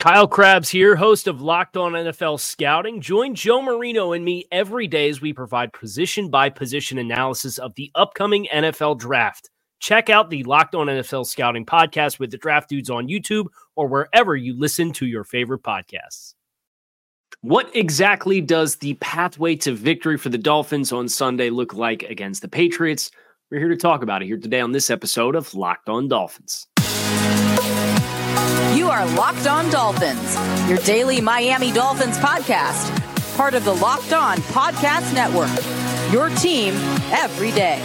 Kyle Crabbs here, host of Locked On NFL Scouting. Join Joe Marino and me every day as we provide position by position analysis of the upcoming NFL draft. Check out the Locked On NFL Scouting podcast with the draft dudes on YouTube or wherever you listen to your favorite podcasts. What exactly does the pathway to victory for the Dolphins on Sunday look like against the Patriots? We're here to talk about it here today on this episode of Locked On Dolphins. You are Locked On Dolphins, your daily Miami Dolphins podcast, part of the Locked On Podcast Network. Your team every day.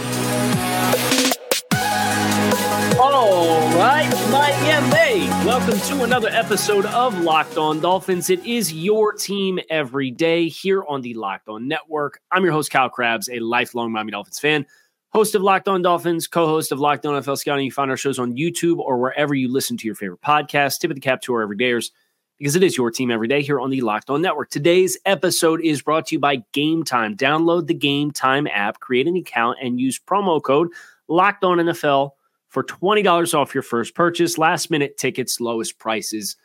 All right, Miami. Welcome to another episode of Locked On Dolphins. It is your team every day here on the Locked On Network. I'm your host, Kyle Crabbs, a lifelong Miami Dolphins fan host of Locked On Dolphins, co-host of Locked On NFL Scouting. You find our shows on YouTube or wherever you listen to your favorite podcast. Tip of the cap to our everydayers because it is your team every day here on the Locked On Network. Today's episode is brought to you by Game Time. Download the Game Time app, create an account, and use promo code Locked On NFL for twenty dollars off your first purchase. Last minute tickets, lowest prices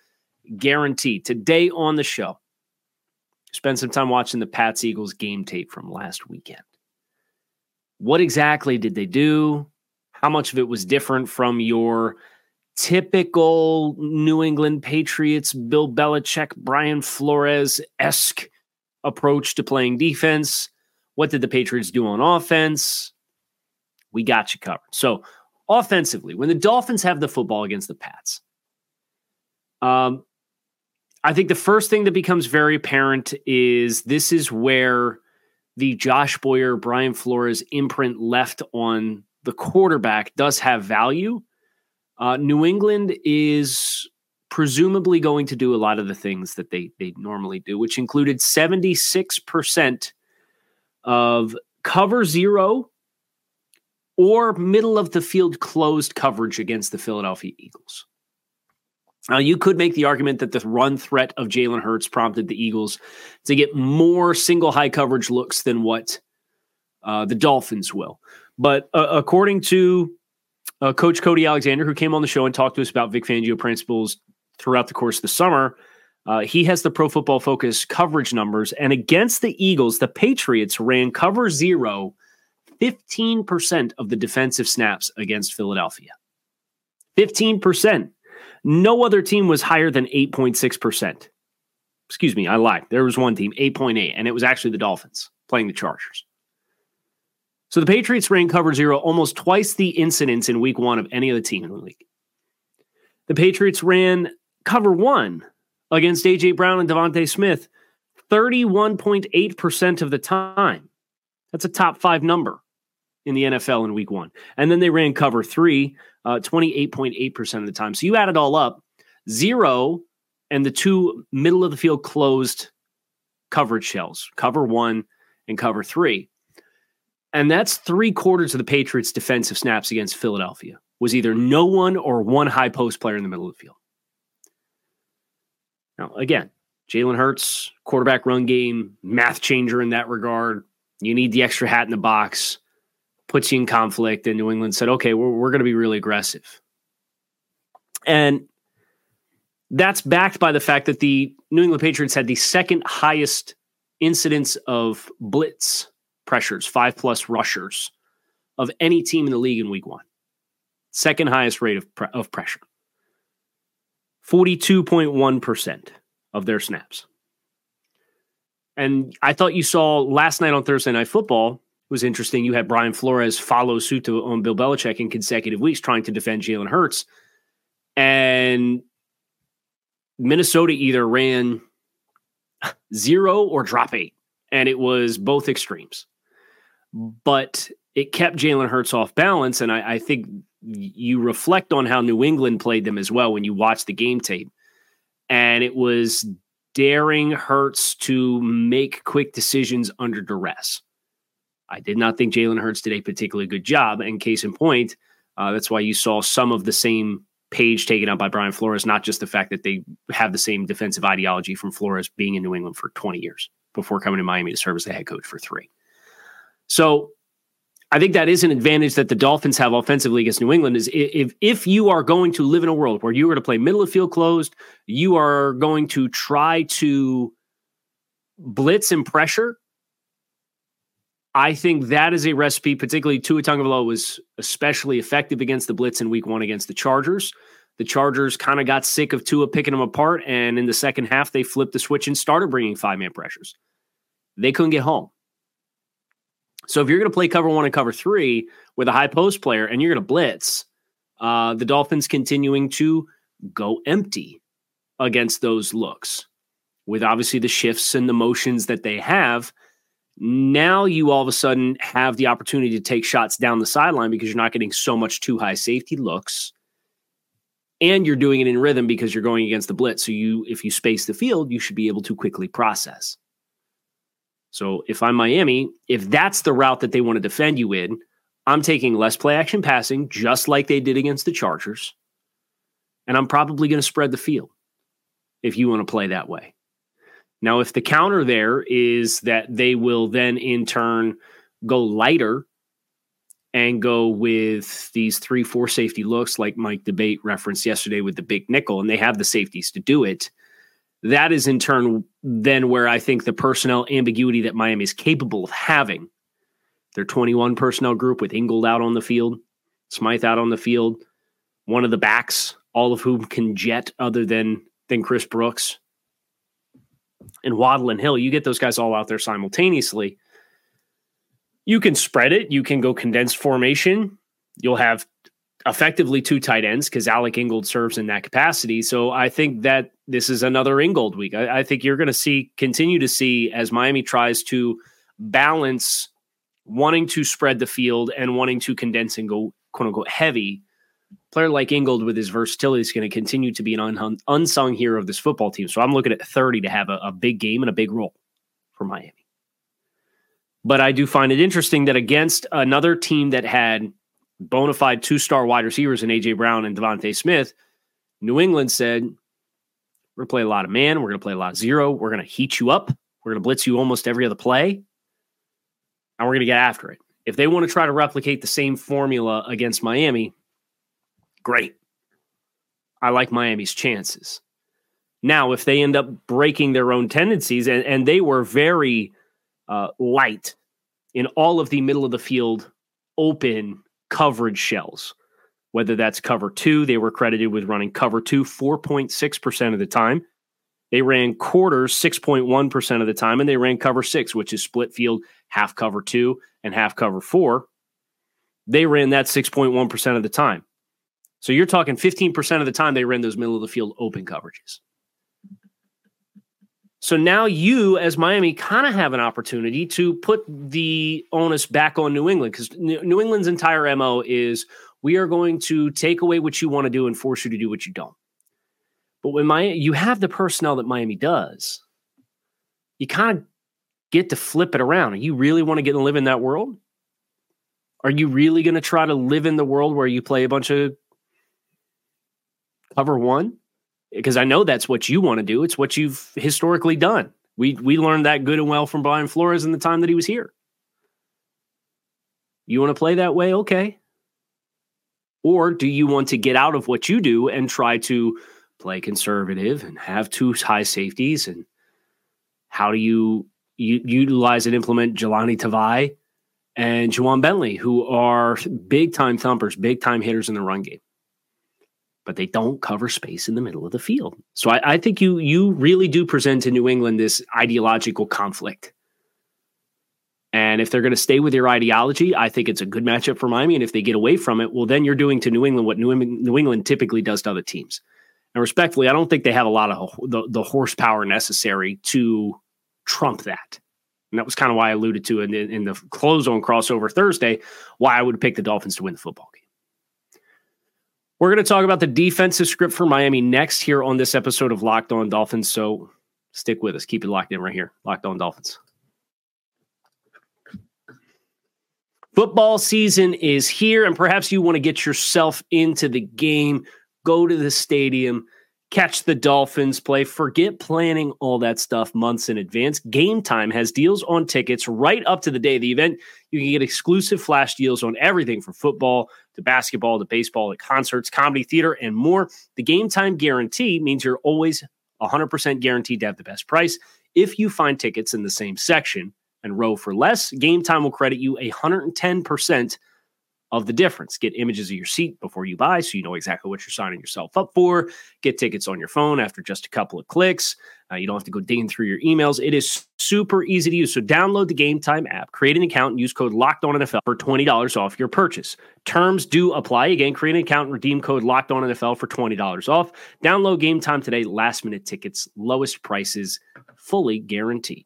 guaranteed. Today on the show, spend some time watching the Pats Eagles game tape from last weekend. What exactly did they do? How much of it was different from your typical New England Patriots, Bill Belichick, Brian Flores esque approach to playing defense? What did the Patriots do on offense? We got you covered. So, offensively, when the Dolphins have the football against the Pats, um, I think the first thing that becomes very apparent is this is where the Josh Boyer, Brian Flores imprint left on the quarterback does have value. Uh, New England is presumably going to do a lot of the things that they they normally do, which included 76% of cover zero or middle of the field closed coverage against the Philadelphia Eagles. Now, you could make the argument that the run threat of Jalen Hurts prompted the Eagles to get more single high coverage looks than what uh, the Dolphins will. But uh, according to uh, Coach Cody Alexander, who came on the show and talked to us about Vic Fangio principles throughout the course of the summer, uh, he has the pro football focus coverage numbers. And against the Eagles, the Patriots ran cover zero 15% of the defensive snaps against Philadelphia. 15%. No other team was higher than 8.6%. Excuse me, I lied. There was one team, 8.8, and it was actually the Dolphins playing the Chargers. So the Patriots ran cover zero almost twice the incidence in week one of any other team in the league. The Patriots ran cover one against A.J. Brown and DeVonta Smith 31.8% of the time. That's a top five number in the NFL in week one. And then they ran cover three uh, 28.8% of the time. So you add it all up, zero and the two middle of the field closed coverage shells, cover one and cover three. And that's three quarters of the Patriots' defensive snaps against Philadelphia was either no one or one high post player in the middle of the field. Now, again, Jalen Hurts, quarterback run game, math changer in that regard. You need the extra hat in the box puts you in conflict. And New England said, okay, we're, we're going to be really aggressive. And that's backed by the fact that the New England Patriots had the second highest incidence of blitz pressures, five plus rushers of any team in the league in week one. Second highest rate of, pre- of pressure. 42.1% of their snaps. And I thought you saw last night on Thursday Night Football was interesting. You had Brian Flores follow suit to on Bill Belichick in consecutive weeks trying to defend Jalen Hurts. And Minnesota either ran zero or drop eight, and it was both extremes. but it kept Jalen Hurts off balance. And I, I think you reflect on how New England played them as well when you watch the game tape. And it was daring Hurts to make quick decisions under duress. I did not think Jalen Hurts did a particularly good job. And case in point, uh, that's why you saw some of the same page taken up by Brian Flores, not just the fact that they have the same defensive ideology from Flores being in New England for 20 years before coming to Miami to serve as the head coach for three. So I think that is an advantage that the Dolphins have offensively against New England is if if you are going to live in a world where you are to play middle of field closed, you are going to try to blitz and pressure. I think that is a recipe, particularly Tua Tagovailoa was especially effective against the blitz in week one against the Chargers. The Chargers kind of got sick of Tua picking them apart, and in the second half, they flipped the switch and started bringing five man pressures. They couldn't get home. So if you're going to play cover one and cover three with a high post player and you're going to blitz, uh, the Dolphins continuing to go empty against those looks with obviously the shifts and the motions that they have. Now you all of a sudden have the opportunity to take shots down the sideline because you're not getting so much too high safety looks. And you're doing it in rhythm because you're going against the blitz. So you if you space the field, you should be able to quickly process. So if I'm Miami, if that's the route that they want to defend you in, I'm taking less play action passing, just like they did against the Chargers. And I'm probably going to spread the field if you want to play that way. Now, if the counter there is that they will then in turn go lighter and go with these three, four safety looks like Mike D'Abate referenced yesterday with the big nickel, and they have the safeties to do it that is in turn then where I think the personnel ambiguity that Miami is capable of having. Their 21 personnel group with Ingold out on the field, Smythe out on the field, one of the backs, all of whom can jet other than than Chris Brooks and Waddle and Hill. You get those guys all out there simultaneously. You can spread it. You can go condensed formation. You'll have effectively two tight ends because Alec Ingold serves in that capacity. So I think that this is another Ingold week. I, I think you're going to see continue to see as Miami tries to balance wanting to spread the field and wanting to condense and go quote unquote heavy. Player like Ingold with his versatility is going to continue to be an un- unsung hero of this football team. So I'm looking at 30 to have a, a big game and a big role for Miami. But I do find it interesting that against another team that had bona fide two star wide receivers in A.J. Brown and DeVonta Smith, New England said, We're going to play a lot of man. We're going to play a lot of zero. We're going to heat you up. We're going to blitz you almost every other play. And we're going to get after it. If they want to try to replicate the same formula against Miami, great. I like Miami's chances. Now, if they end up breaking their own tendencies, and, and they were very uh, light in all of the middle of the field open coverage shells. Whether that's cover two, they were credited with running cover two 4.6% of the time. They ran quarters 6.1% of the time, and they ran cover six, which is split field, half cover two and half cover four. They ran that 6.1% of the time. So you're talking 15% of the time they ran those middle of the field open coverages. So now you, as Miami, kind of have an opportunity to put the onus back on New England because New England's entire MO is we are going to take away what you want to do and force you to do what you don't. But when Miami, you have the personnel that Miami does, you kind of get to flip it around. Are you really want to get and live in that world? Are you really going to try to live in the world where you play a bunch of cover one? because I know that's what you want to do. It's what you've historically done. We we learned that good and well from Brian Flores in the time that he was here. You want to play that way, okay? Or do you want to get out of what you do and try to play conservative and have two high safeties? And how do you, you utilize and implement Jahlani Tavai and Ja'Whaun Bentley, who are big time thumpers, big time hitters in the run game? But they don't cover space in the middle of the field. So I, I, think you you really do present to New England this ideological conflict. And if they're going to stay with your ideology, I think it's a good matchup for Miami. And if they get away from it, well, then you're doing to New England what New, New England typically does to other teams. And respectfully, I don't think they have a lot of the, the horsepower necessary to trump that. And that was kind of why I alluded to in the, in the close on crossover Thursday, why I would pick the Dolphins to win the football game. We're going to talk about the defensive script for Miami next here on this episode of Locked On Dolphins. So stick with us. Keep it locked in right here. Locked On Dolphins. Football season is here, and perhaps you want to get yourself into the game. Go to the stadium, catch the Dolphins play. Forget planning all that stuff months in advance. Game Time has deals on tickets right up to the day of the event. You can get exclusive flash deals on everything from football to basketball to baseball to concerts, comedy, theater, and more. The Game Time guarantee means you're always 100% guaranteed to have the best price. If you find tickets in the same section and row for less, Game Time will credit you 110% of the difference. Get images of your seat before you buy so you know exactly what you're signing yourself up for. Get tickets on your phone after just a couple of clicks. Uh, you don't have to go digging through your emails. It is super easy to use. So download the Game Time app, create an account, and use code Locked On NFL for twenty dollars off your purchase. Terms do apply. Again, create an account and redeem code Locked On NFL for twenty dollars off. Download Game Time today. Last minute tickets, lowest prices, fully guaranteed.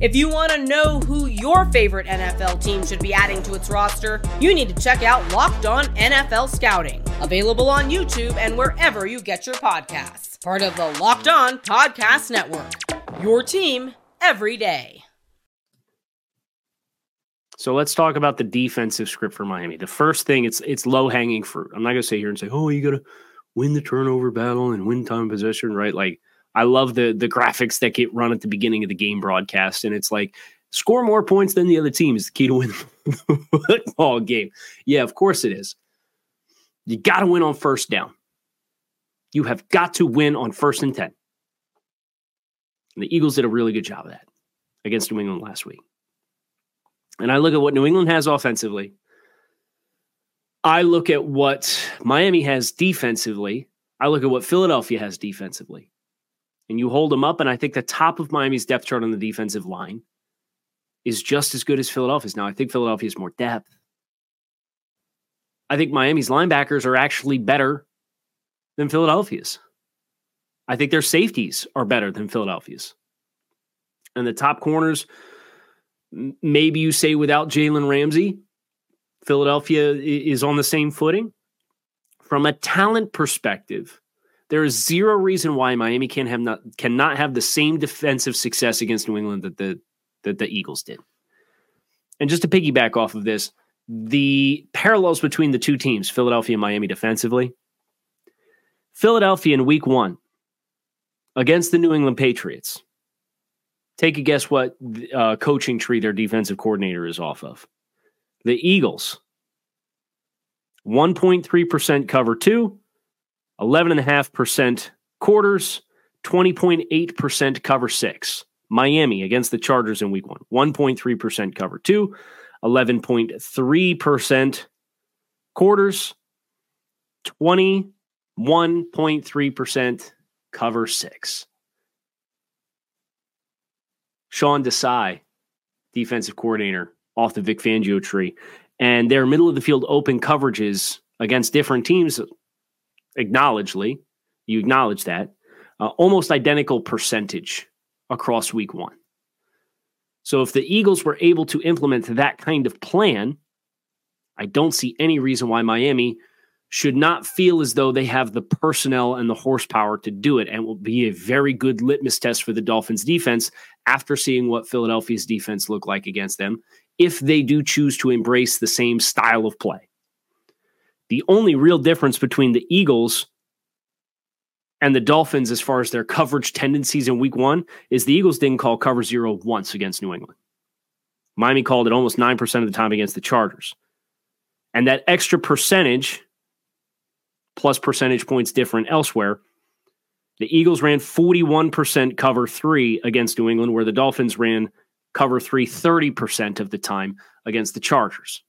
If you want to know who your favorite NFL team should be adding to its roster, you need to check out Locked On NFL Scouting, available on YouTube and wherever you get your podcasts. Part of the Locked On Podcast Network. Your team every day. So let's talk about the defensive script for Miami. The first thing, it's it's low hanging fruit. I'm not gonna sit here and say, oh, you gotta win the turnover battle and win time possession, right? Like I love the the graphics that get run at the beginning of the game broadcast, and it's like score more points than the other team is the key to win the football game. Yeah, of course it is. You got to win on first down. You have got to win on first and ten. And the Eagles did a really good job of that against New England last week. And I look at what New England has offensively. I look at what Miami has defensively. I look at what Philadelphia has defensively and you hold them up. And I think the top of Miami's depth chart on the defensive line is just as good as Philadelphia's. Now, I think Philadelphia has more depth. I think Miami's linebackers are actually better than Philadelphia's. I think their safeties are better than Philadelphia's. And the top corners, maybe you say without Jalen Ramsey, Philadelphia is on the same footing. From a talent perspective, there is zero reason why Miami can't have not cannot have the same defensive success against New England that the that the Eagles did. And just to piggyback off of this, the parallels between the two teams, Philadelphia and Miami defensively. Philadelphia in week one against the New England Patriots. Take a guess what uh, coaching tree their defensive coordinator is off of. The Eagles, 1.3% cover two, 11.5% quarters, 20.8% cover six. Miami against the Chargers in week one, 1.3% cover two, 11.3% quarters, 21.3% cover six. Sean Desai, defensive coordinator, off the Vic Fangio tree, and their middle of the field open coverages against different teams acknowledgedly, you acknowledge that, uh, almost identical percentage across week one. So if the Eagles were able to implement that kind of plan, I don't see any reason why Miami should not feel as though they have the personnel and the horsepower to do it and will be a very good litmus test for the Dolphins defense after seeing what Philadelphia's defense looked like against them if they do choose to embrace the same style of play. The only real difference between the Eagles and the Dolphins, as far as their coverage tendencies in week one, is the Eagles didn't call cover zero once against New England. Miami called it almost 9% of the time against the Chargers. And that extra percentage, plus percentage points different elsewhere, the Eagles ran 41% cover three against New England, where the Dolphins ran cover three 30% of the time against the Chargers.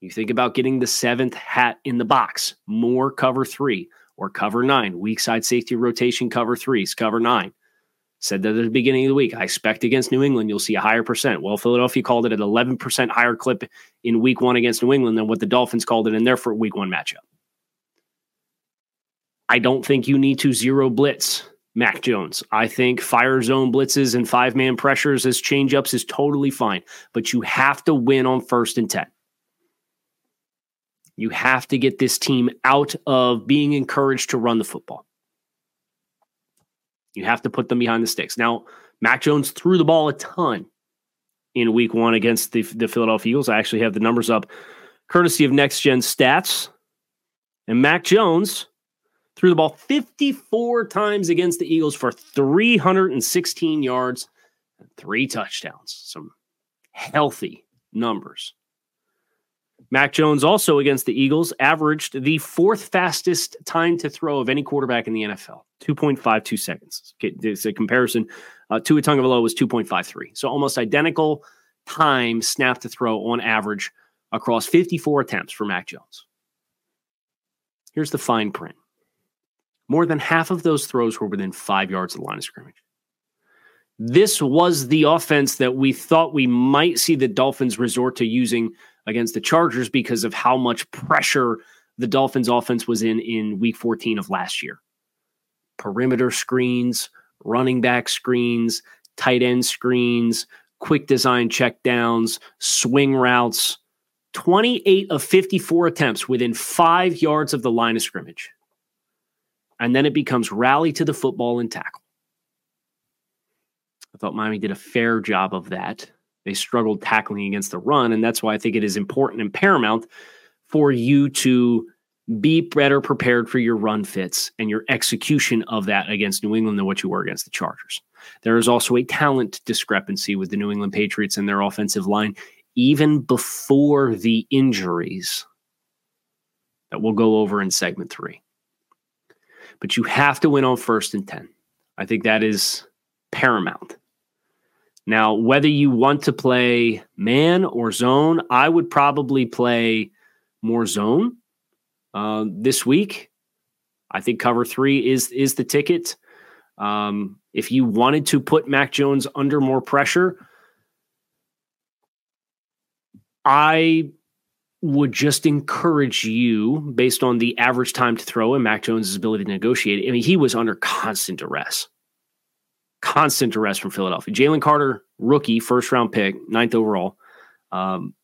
You think about getting the seventh hat in the box, more cover three or cover nine, weak side safety rotation cover threes, cover nine. Said that at the beginning of the week. I expect against New England, you'll see a higher percent. Well, Philadelphia called it an 11% higher clip in week one against New England than what the Dolphins called it in their for week one matchup. I don't think you need to zero blitz Mac Jones. I think fire zone blitzes and five man pressures as changeups is totally fine, but you have to win on first and 10. You have to get this team out of being encouraged to run the football. You have to put them behind the sticks. Now, Mac Jones threw the ball a ton in week one against the, the Philadelphia Eagles. I actually have the numbers up courtesy of Next Gen Stats. And Mac Jones threw the ball 54 times against the Eagles for 316 yards and three touchdowns. Some healthy numbers. Mac Jones also against the Eagles averaged the fourth fastest time to throw of any quarterback in the NFL, 2.52 seconds. Okay, It's a comparison. Uh, Tua Tagovailoa was 2.53. So almost identical time snap to throw on average across 54 attempts for Mac Jones. Here's the fine print. More than half of those throws were within five yards of the line of scrimmage. This was the offense that we thought we might see the Dolphins resort to using against the Chargers because of how much pressure the Dolphins offense was in in week 14 of last year. Perimeter screens, running back screens, tight end screens, quick design checkdowns, swing routes. 28 of 54 attempts within five yards of the line of scrimmage. And then it becomes rally to the football and tackle. I thought Miami did a fair job of that. They struggled tackling against the run. And that's why I think it is important and paramount for you to be better prepared for your run fits and your execution of that against New England than what you were against the Chargers. There is also a talent discrepancy with the New England Patriots and their offensive line, even before the injuries that we'll go over in segment three. But you have to win on first and 10. I think that is paramount. Now, whether you want to play man or zone, I would probably play more zone uh, this week. I think cover three is is the ticket. Um, if you wanted to put Mac Jones under more pressure, I would just encourage you, based on the average time to throw and Mac Jones' ability to negotiate. I mean, he was under constant duress constant duress from Philadelphia. Jalen Carter, rookie, first round pick, ninth overall, um,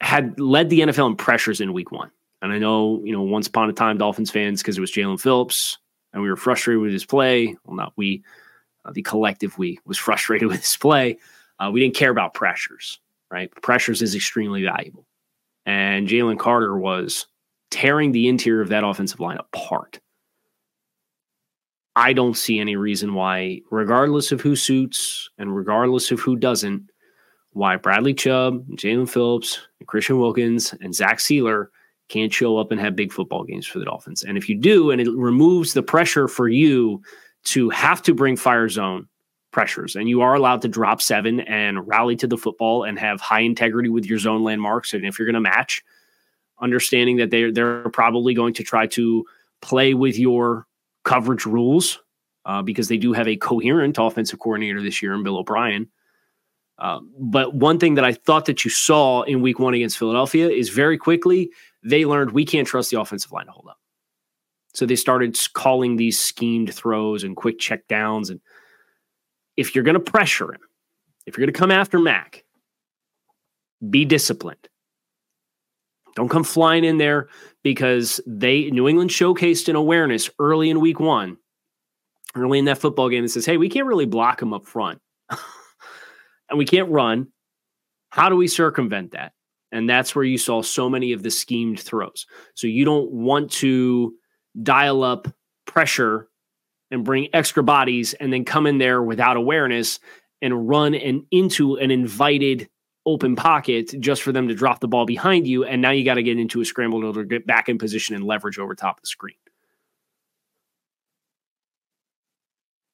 had led the NFL in pressures in week one. And I know, you know, once upon a time, Dolphins fans, because it was Jaelan Phillips and we were frustrated with his play. Well, not we, uh, the collective we was frustrated with his play. Uh, we didn't care about pressures, right? Pressures is extremely valuable. And Jalen Carter was tearing the interior of that offensive line apart. I don't see any reason why, regardless of who suits and regardless of who doesn't, why Bradley Chubb, Jaelan Phillips, Christian Wilkins, and Zach Sieler can't show up and have big football games for the Dolphins. And if you do, and it removes the pressure for you to have to bring fire zone pressures, and you are allowed to drop seven and rally to the football and have high integrity with your zone landmarks, and if you're going to match, understanding that they're they're probably going to try to play with your coverage rules uh, because they do have a coherent offensive coordinator this year in Bill O'Brien. Uh, but one thing that I thought that you saw in week one against Philadelphia is very quickly they learned we can't trust the offensive line to hold up. So they started calling these schemed throws and quick check downs. And if you're going to pressure him, if you're going to come after Mac, be disciplined. Don't come flying in there because they New England showcased an awareness early in week one, early in that football game that says, hey, we can't really block them up front. and we can't run. How do we circumvent that? And that's where you saw so many of the schemed throws. So you don't want to dial up pressure and bring extra bodies and then come in there without awareness and run and into an invited open pocket just for them to drop the ball behind you. And now you got to get into a scramble to get back in position and leverage over top of the screen.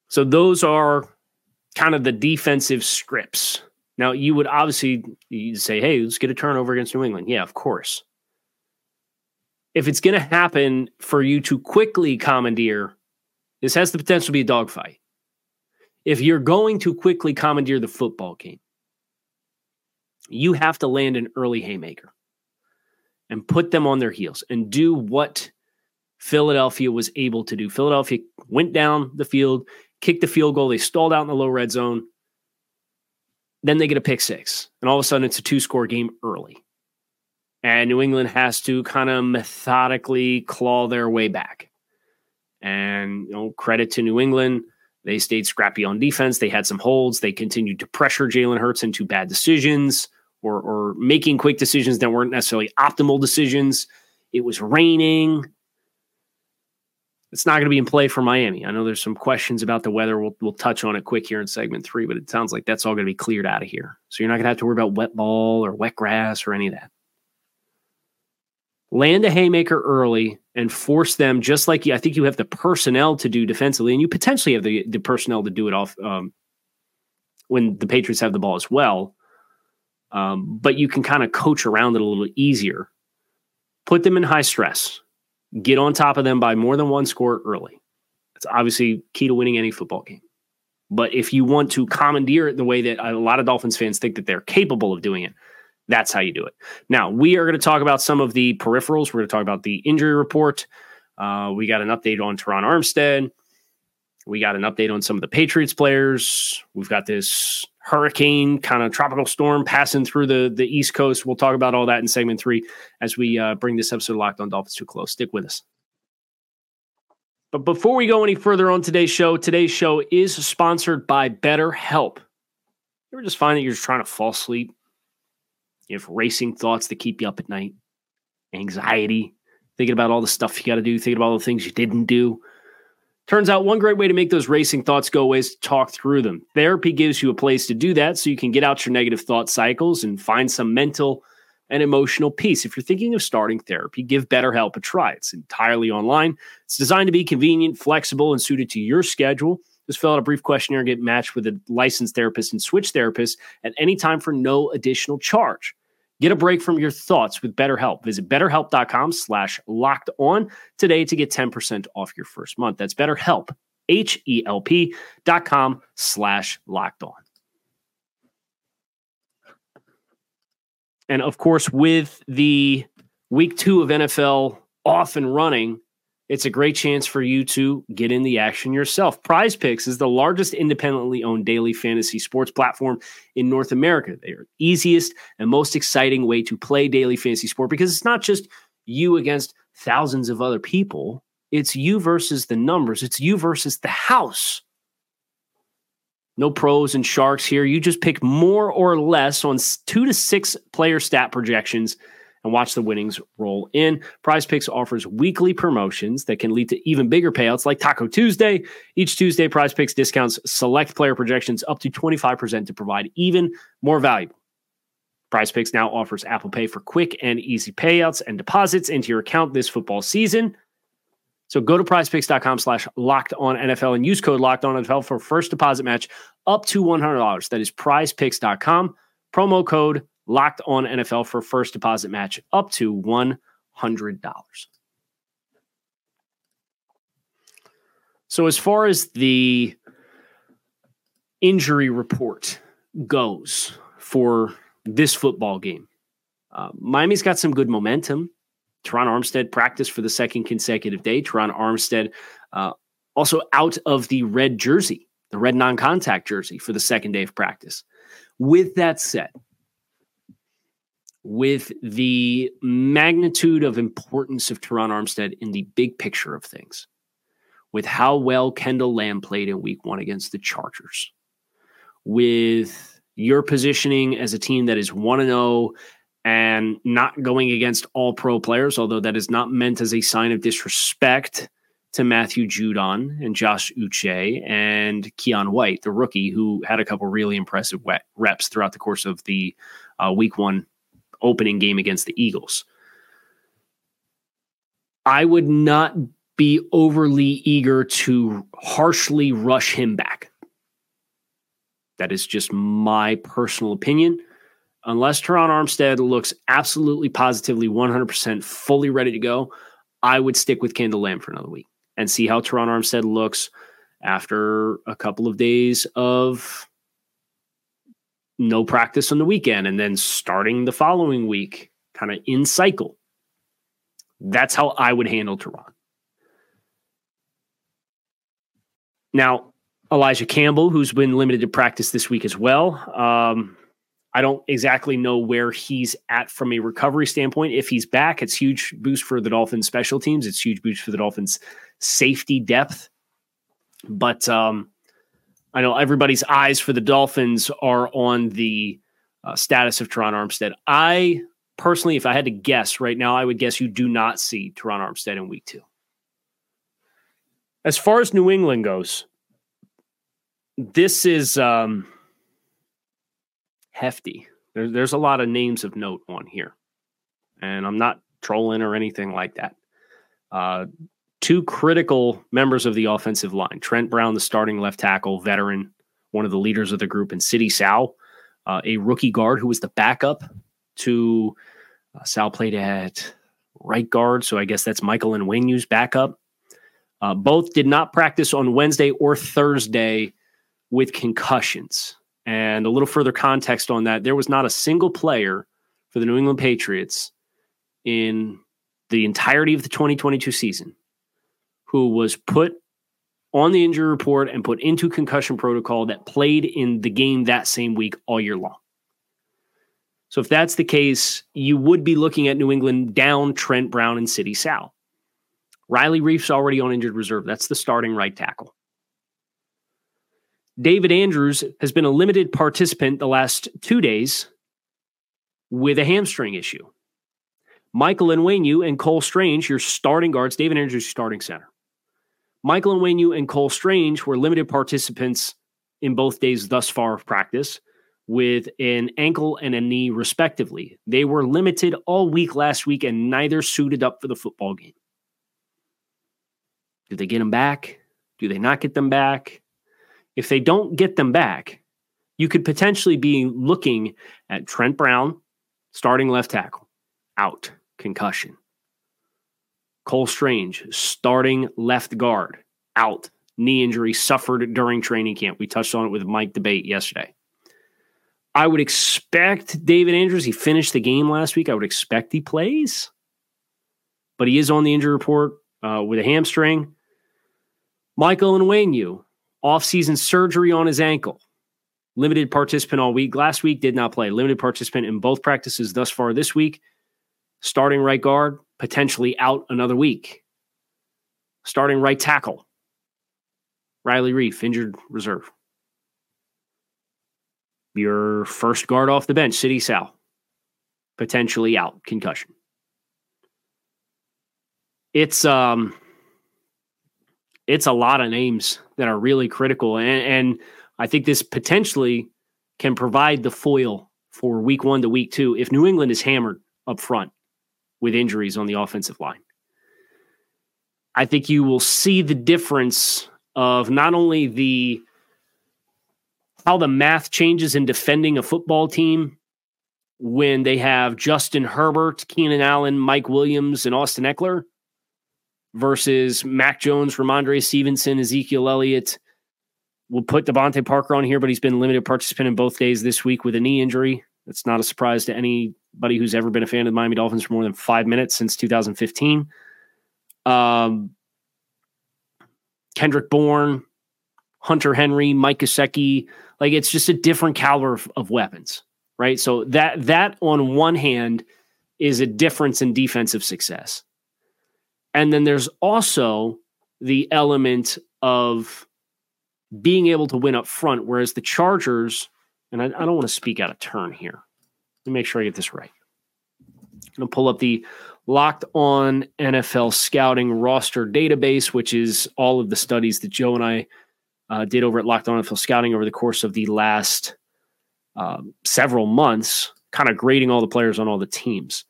So those are kind of the defensive scripts. Now you would obviously you say, "Hey, let's get a turnover against New England." Yeah, of course. if it's going to happen for you to quickly commandeer, this has the potential to be a dogfight. If you're going to quickly commandeer the football game, you have to land an early haymaker and put them on their heels and do what Philadelphia was able to do. Philadelphia went down the field, kicked the field goal, they stalled out in the low red zone. Then they get a pick six, and all of a sudden it's a two score game early. And New England has to kind of methodically claw their way back. And you know, credit to New England. They stayed scrappy on defense. They had some holds. They continued to pressure Jalen Hurts into bad decisions or, or making quick decisions that weren't necessarily optimal decisions. It was raining. It's not going to be in play for Miami. I know there's some questions about the weather. We'll, we'll touch on it quick here in segment three, but it sounds like that's all going to be cleared out of here. So you're not going to have to worry about wet ball or wet grass or any of that. Land a haymaker early and force them, just like you, I think you have the personnel to do defensively, and you potentially have the, the personnel to do it off um, when the Patriots have the ball as well. Um, but you can kind of coach around it a little easier. Put them in high stress. Get on top of them by more than one score early. It's obviously key to winning any football game. But if you want to commandeer it the way that a lot of Dolphins fans think that they're capable of doing it, that's how you do it. Now, we are going to talk about some of the peripherals. We're going to talk about the injury report. Uh, we got an update on Terron Armstead. We got an update on some of the Patriots players. We've got this hurricane kind of tropical storm passing through the, the East Coast. We'll talk about all that in segment three as we uh, bring this episode of Locked on Dolphins to close. Stick with us. But before we go any further on today's show, today's show is sponsored by BetterHelp. You ever just find that you're just trying to fall asleep? Have racing thoughts that keep you up at night, anxiety, thinking about all the stuff you got to do, thinking about all the things you didn't do. Turns out one great way to make those racing thoughts go away is to talk through them. Therapy gives you a place to do that so you can get out your negative thought cycles and find some mental and emotional peace. If you're thinking of starting therapy, give BetterHelp a try. It's entirely online. It's designed to be convenient, flexible, and suited to your schedule. Just fill out a brief questionnaire and get matched with a licensed therapist and switch therapists at any time for no additional charge. Get a break from your thoughts with BetterHelp. Visit betterhelp.com slash locked on today to get 10% off your first month. That's BetterHelp, H-E-L-P dot com slash locked on. And of course, with the week two of NFL off and running, it's a great chance for you to get in the action yourself. Prize Picks is the largest independently owned daily fantasy sports platform in North America. They are the easiest and most exciting way to play daily fantasy sport because it's not just you against thousands of other people. It's you versus the numbers. It's you versus the house. No pros and sharks here. You just pick more or less on two to six player stat projections and watch the winnings roll in. Prize Picks offers weekly promotions that can lead to even bigger payouts like Taco Tuesday. Each Tuesday, Prize Picks discounts select player projections up to 25% to provide even more value. Prize Picks now offers Apple Pay for quick and easy payouts and deposits into your account this football season. So go to prizepicks.com slash locked on NFL and use code locked on NFL for first deposit match up to $100. That is prizepicks.com, promo code locked on NFL for first deposit match up to $100. So, as far as the injury report goes for this football game, uh, Miami's got some good momentum. Terron Armstead practiced for the second consecutive day. Terron Armstead uh, also out of the red jersey, the red non contact jersey for the second day of practice. With that said, with the magnitude of importance of Terron Armstead in the big picture of things, with how well Kendall Lamm played in week one against the Chargers, with your positioning as a team that is 1 0 and not going against all pro players, although that is not meant as a sign of disrespect to Matthew Judon and Josh Uche and Keion White, the rookie, who had a couple really impressive reps throughout the course of the uh, week one opening game against the Eagles. I would not be overly eager to harshly rush him back. That is just my personal opinion. unless Terron Armstead looks absolutely positively 100% fully ready to go, I would stick with Kendall Lamm for another week and see how Terron Armstead looks after a couple of days of no practice on the weekend and then starting the following week, kind of in cycle. That's how I would handle Terron. Now, Elijah Campbell, who's been limited to practice this week as well. Um, I don't exactly know where he's at from a recovery standpoint. If he's back, it's huge boost for the Dolphins special teams. It's huge boost for the Dolphins safety depth. But um, I know everybody's eyes for the Dolphins are on the uh, status of Terron Armstead. I personally, if I had to guess right now, I would guess you do not see Terron Armstead in week two. As far as New England goes, this is um, hefty. There, there's a lot of names of note on here, and I'm not trolling or anything like that. Uh, two critical members of the offensive line Trent Brown, the starting left tackle, veteran, one of the leaders of the group, and Sidy Sow, uh, a rookie guard who was the backup to uh, Sow played at right guard. So I guess that's Michael and Onwenu's backup. Uh, both did not practice on Wednesday or Thursday with concussions. And a little further context on that there was not a single player for the New England Patriots in the entirety of the 2022 season who was put on the injury report and put into concussion protocol that played in the game that same week all year long. So if that's the case, you would be looking at New England down Trent Brown and Sidy Sow. Riley Reiff's already on injured reserve. That's the starting right tackle. David Andrews has been a limited participant the last two days with a hamstring issue. Michael Onwenu and Cole Strange, your starting guards, David Andrews, starting center. Michael Onwenu and Cole Strange were limited participants in both days thus far of practice with an ankle and a knee, respectively. They were limited all week last week and neither suited up for the football game. Do they get them back? Do they not get them back? If they don't get them back, you could potentially be looking at Trent Brown, starting left tackle, out, concussion. Cole Strange, starting left guard, out, knee injury suffered during training camp. We touched on it with Mike D'Abate yesterday. I would expect David Andrews, he finished the game last week. I would expect he plays, but he is on the injury report uh, with a hamstring. Michael Onwenu, offseason surgery on his ankle. Limited participant all week. Last week did not play. Limited participant in both practices thus far this week. Starting right guard, potentially out another week. Starting right tackle. Riley Reiff, injured reserve. Your first guard off the bench, Sidy Sow, potentially out, concussion. It's um it's a lot of names that are really critical. And, and I think this potentially can provide the foil for week one to week two if New England is hammered up front with injuries on the offensive line. I think you will see the difference of not only the how the math changes in defending a football team when they have Justin Herbert, Keenan Allen, Mike Williams, and Austin Ekeler versus Mac Jones, Rhamondre Stevenson, Ezekiel Elliott. We'll put DeVante Parker on here, but he's been limited participant in both days this week with a knee injury. That's not a surprise to anybody who's ever been a fan of the Miami Dolphins for more than five minutes since 2015. Um, Kendrick Bourne, Hunter Henry, Mike Gesicki, like it's just a different caliber of, of weapons, right? So that that on one hand is a difference in defensive success. And then there's also the element of being able to win up front, whereas the Chargers, and I, I don't want to speak out of turn here. Let me make sure I get this right. I'm going to pull up the Locked On NFL Scouting roster database, which is all of the studies that Joe and I uh, did over at Locked On NFL Scouting over the course of the last uh, several months, kind of grading all the players on all the teams.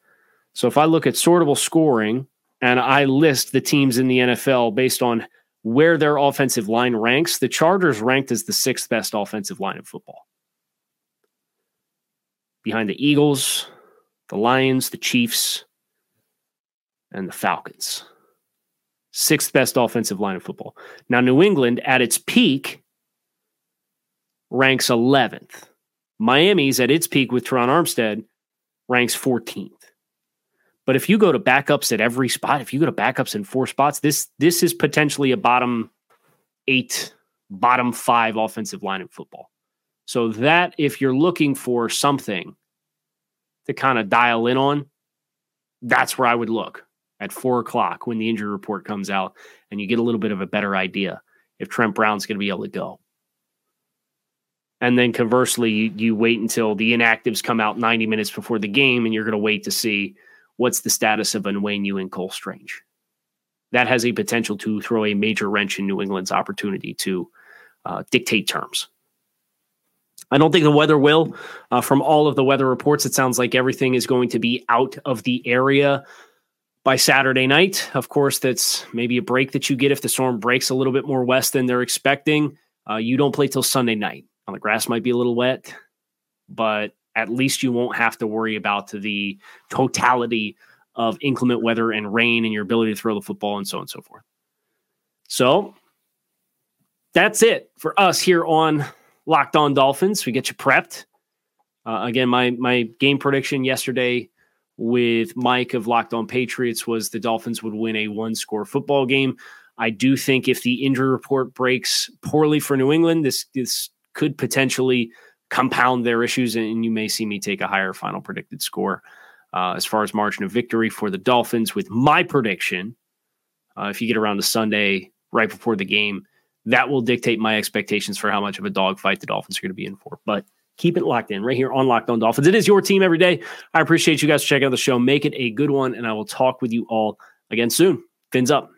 So if I look at sortable scoring, and I list the teams in the NFL based on where their offensive line ranks, the Chargers ranked as the sixth best offensive line in football. Behind the Eagles, the Lions, the Chiefs, and the Falcons. Sixth best offensive line of football. Now, New England at its peak ranks 11th. Miami's at its peak with Terron Armstead ranks 14th. But if you go to backups at every spot, if you go to backups in four spots, this this is potentially a bottom eight, bottom five offensive line in football. So that if you're looking for something to kind of dial in on, that's where I would look at four o'clock when the injury report comes out and you get a little bit of a better idea if Trent Brown's going to be able to go. And then conversely, you, you wait until the inactives come out 90 minutes before the game and you're going to wait to see what's the status of Onwenu and Cole Strange. That has a potential to throw a major wrench in New England's opportunity to uh, dictate terms. I don't think the weather will. Uh, from all of the weather reports, it sounds like everything is going to be out of the area by Saturday night. Of course, that's maybe a break that you get if the storm breaks a little bit more west than they're expecting. Uh, you don't play till Sunday night. On the grass might be a little wet, but at least you won't have to worry about the totality of inclement weather and rain and your ability to throw the football and so on and so forth. So that's it for us here on Locked On Dolphins. We get you prepped. Uh, again, my my game prediction yesterday with Mike of Locked On Patriots was the Dolphins would win a one score football game. I do think if the injury report breaks poorly for New England, this this could potentially compound their issues, and you may see me take a higher final predicted score uh, as far as margin of victory for the Dolphins. With my prediction, uh, if you get around to Sunday right before the game, that will dictate my expectations for how much of a dogfight the Dolphins are going to be in for. But keep it locked in right here on Locked On Dolphins. It is your team every day. I appreciate you guys checking out the show. Make it a good one, and I will talk with you all again soon. Fins up.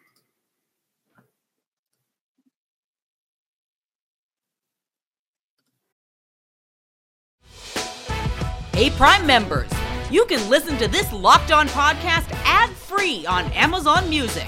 Hey, Prime members, you can listen to this Locked On podcast ad free on Amazon Music.